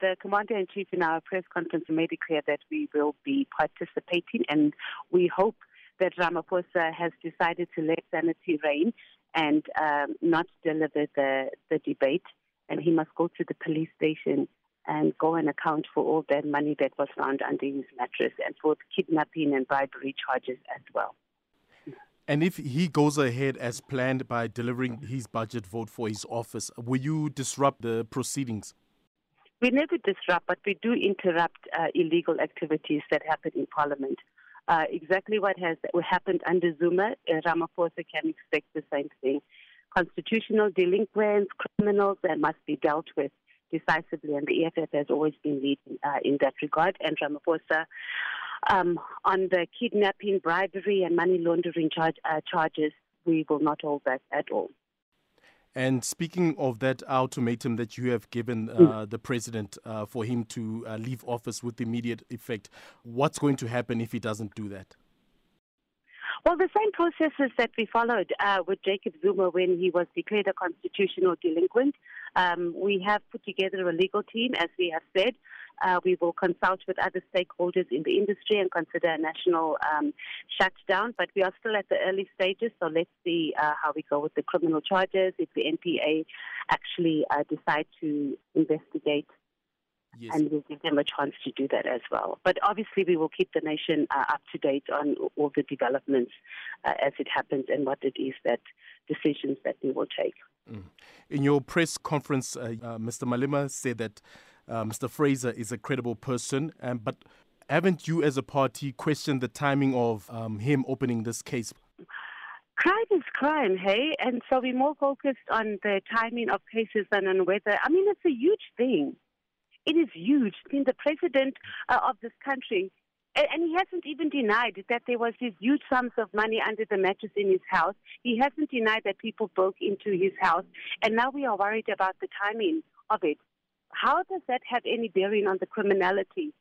The Commander in Chief in our press conference made it clear that we will be participating and we hope that Ramaphosa has decided to let sanity reign and um, not deliver the, the debate. And he must go to the police station and go and account for all that money that was found under his mattress and for kidnapping and bribery charges as well. And if he goes ahead as planned by delivering his budget vote for his office, will you disrupt the proceedings? We never disrupt, but we do interrupt uh, illegal activities that happen in Parliament. Uh, exactly what has happened under Zuma, uh, Ramaphosa can expect the same thing. Constitutional delinquents, criminals that must be dealt with decisively, and the EFF has always been leading uh, in that regard. And Ramaphosa, um, on the kidnapping, bribery, and money laundering charge, uh, charges, we will not hold back at all. And speaking of that ultimatum that you have given uh, mm. the president uh, for him to uh, leave office with immediate effect, what's going to happen if he doesn't do that? Well, the same processes that we followed uh, with Jacob Zuma when he was declared a constitutional delinquent. Um, we have put together a legal team, as we have said. Uh, we will consult with other stakeholders in the industry and consider a national um, shutdown. But we are still at the early stages, so let's see uh, how we go with the criminal charges. If the NPA actually uh, decide to investigate Yes. And we'll give them a chance to do that as well. But obviously, we will keep the nation uh, up to date on all the developments uh, as it happens and what it is that decisions that we will take. Mm. In your press conference, uh, uh Mr. Malema said that uh, Mr. Fraser is a credible person, um, but haven't you, as a party, questioned the timing of um, him opening this case? Crime is crime, hey? And so we're more focused on the timing of cases than on whether. I mean, it's a huge thing. It is huge. I mean, the president uh, of this country, and, and he hasn't even denied that there was these huge sums of money under the mattress in his house. He hasn't denied that people broke into his house, and now we are worried about the timing of it. How does that have any bearing on the criminality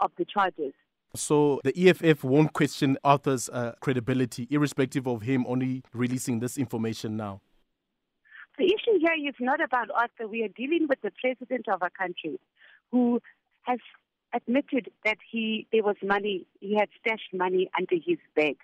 of the charges? So the EFF won't question Arthur's uh, credibility, irrespective of him only releasing this information now. The issue here is not about Arthur. We are dealing with the president of a country who has admitted that he there was money, he had stashed money under his bed.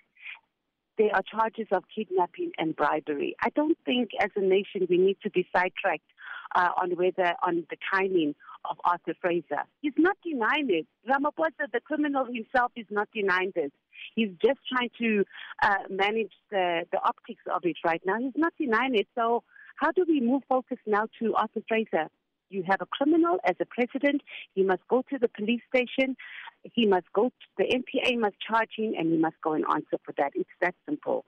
There are charges of kidnapping and bribery. I don't think, as a nation, we need to be sidetracked uh, on whether on the timing of Arthur Fraser. He's not denying it. Ramaphosa, the criminal himself, is not denying this. He's just trying to uh, manage the, the optics of it right now. He's not denying it. So, how do we move focus now to Arthur Fraser? you have a criminal as a president, he must go to the police station, he must go to the NPA must charge him, and he must go and answer for that. It's that simple.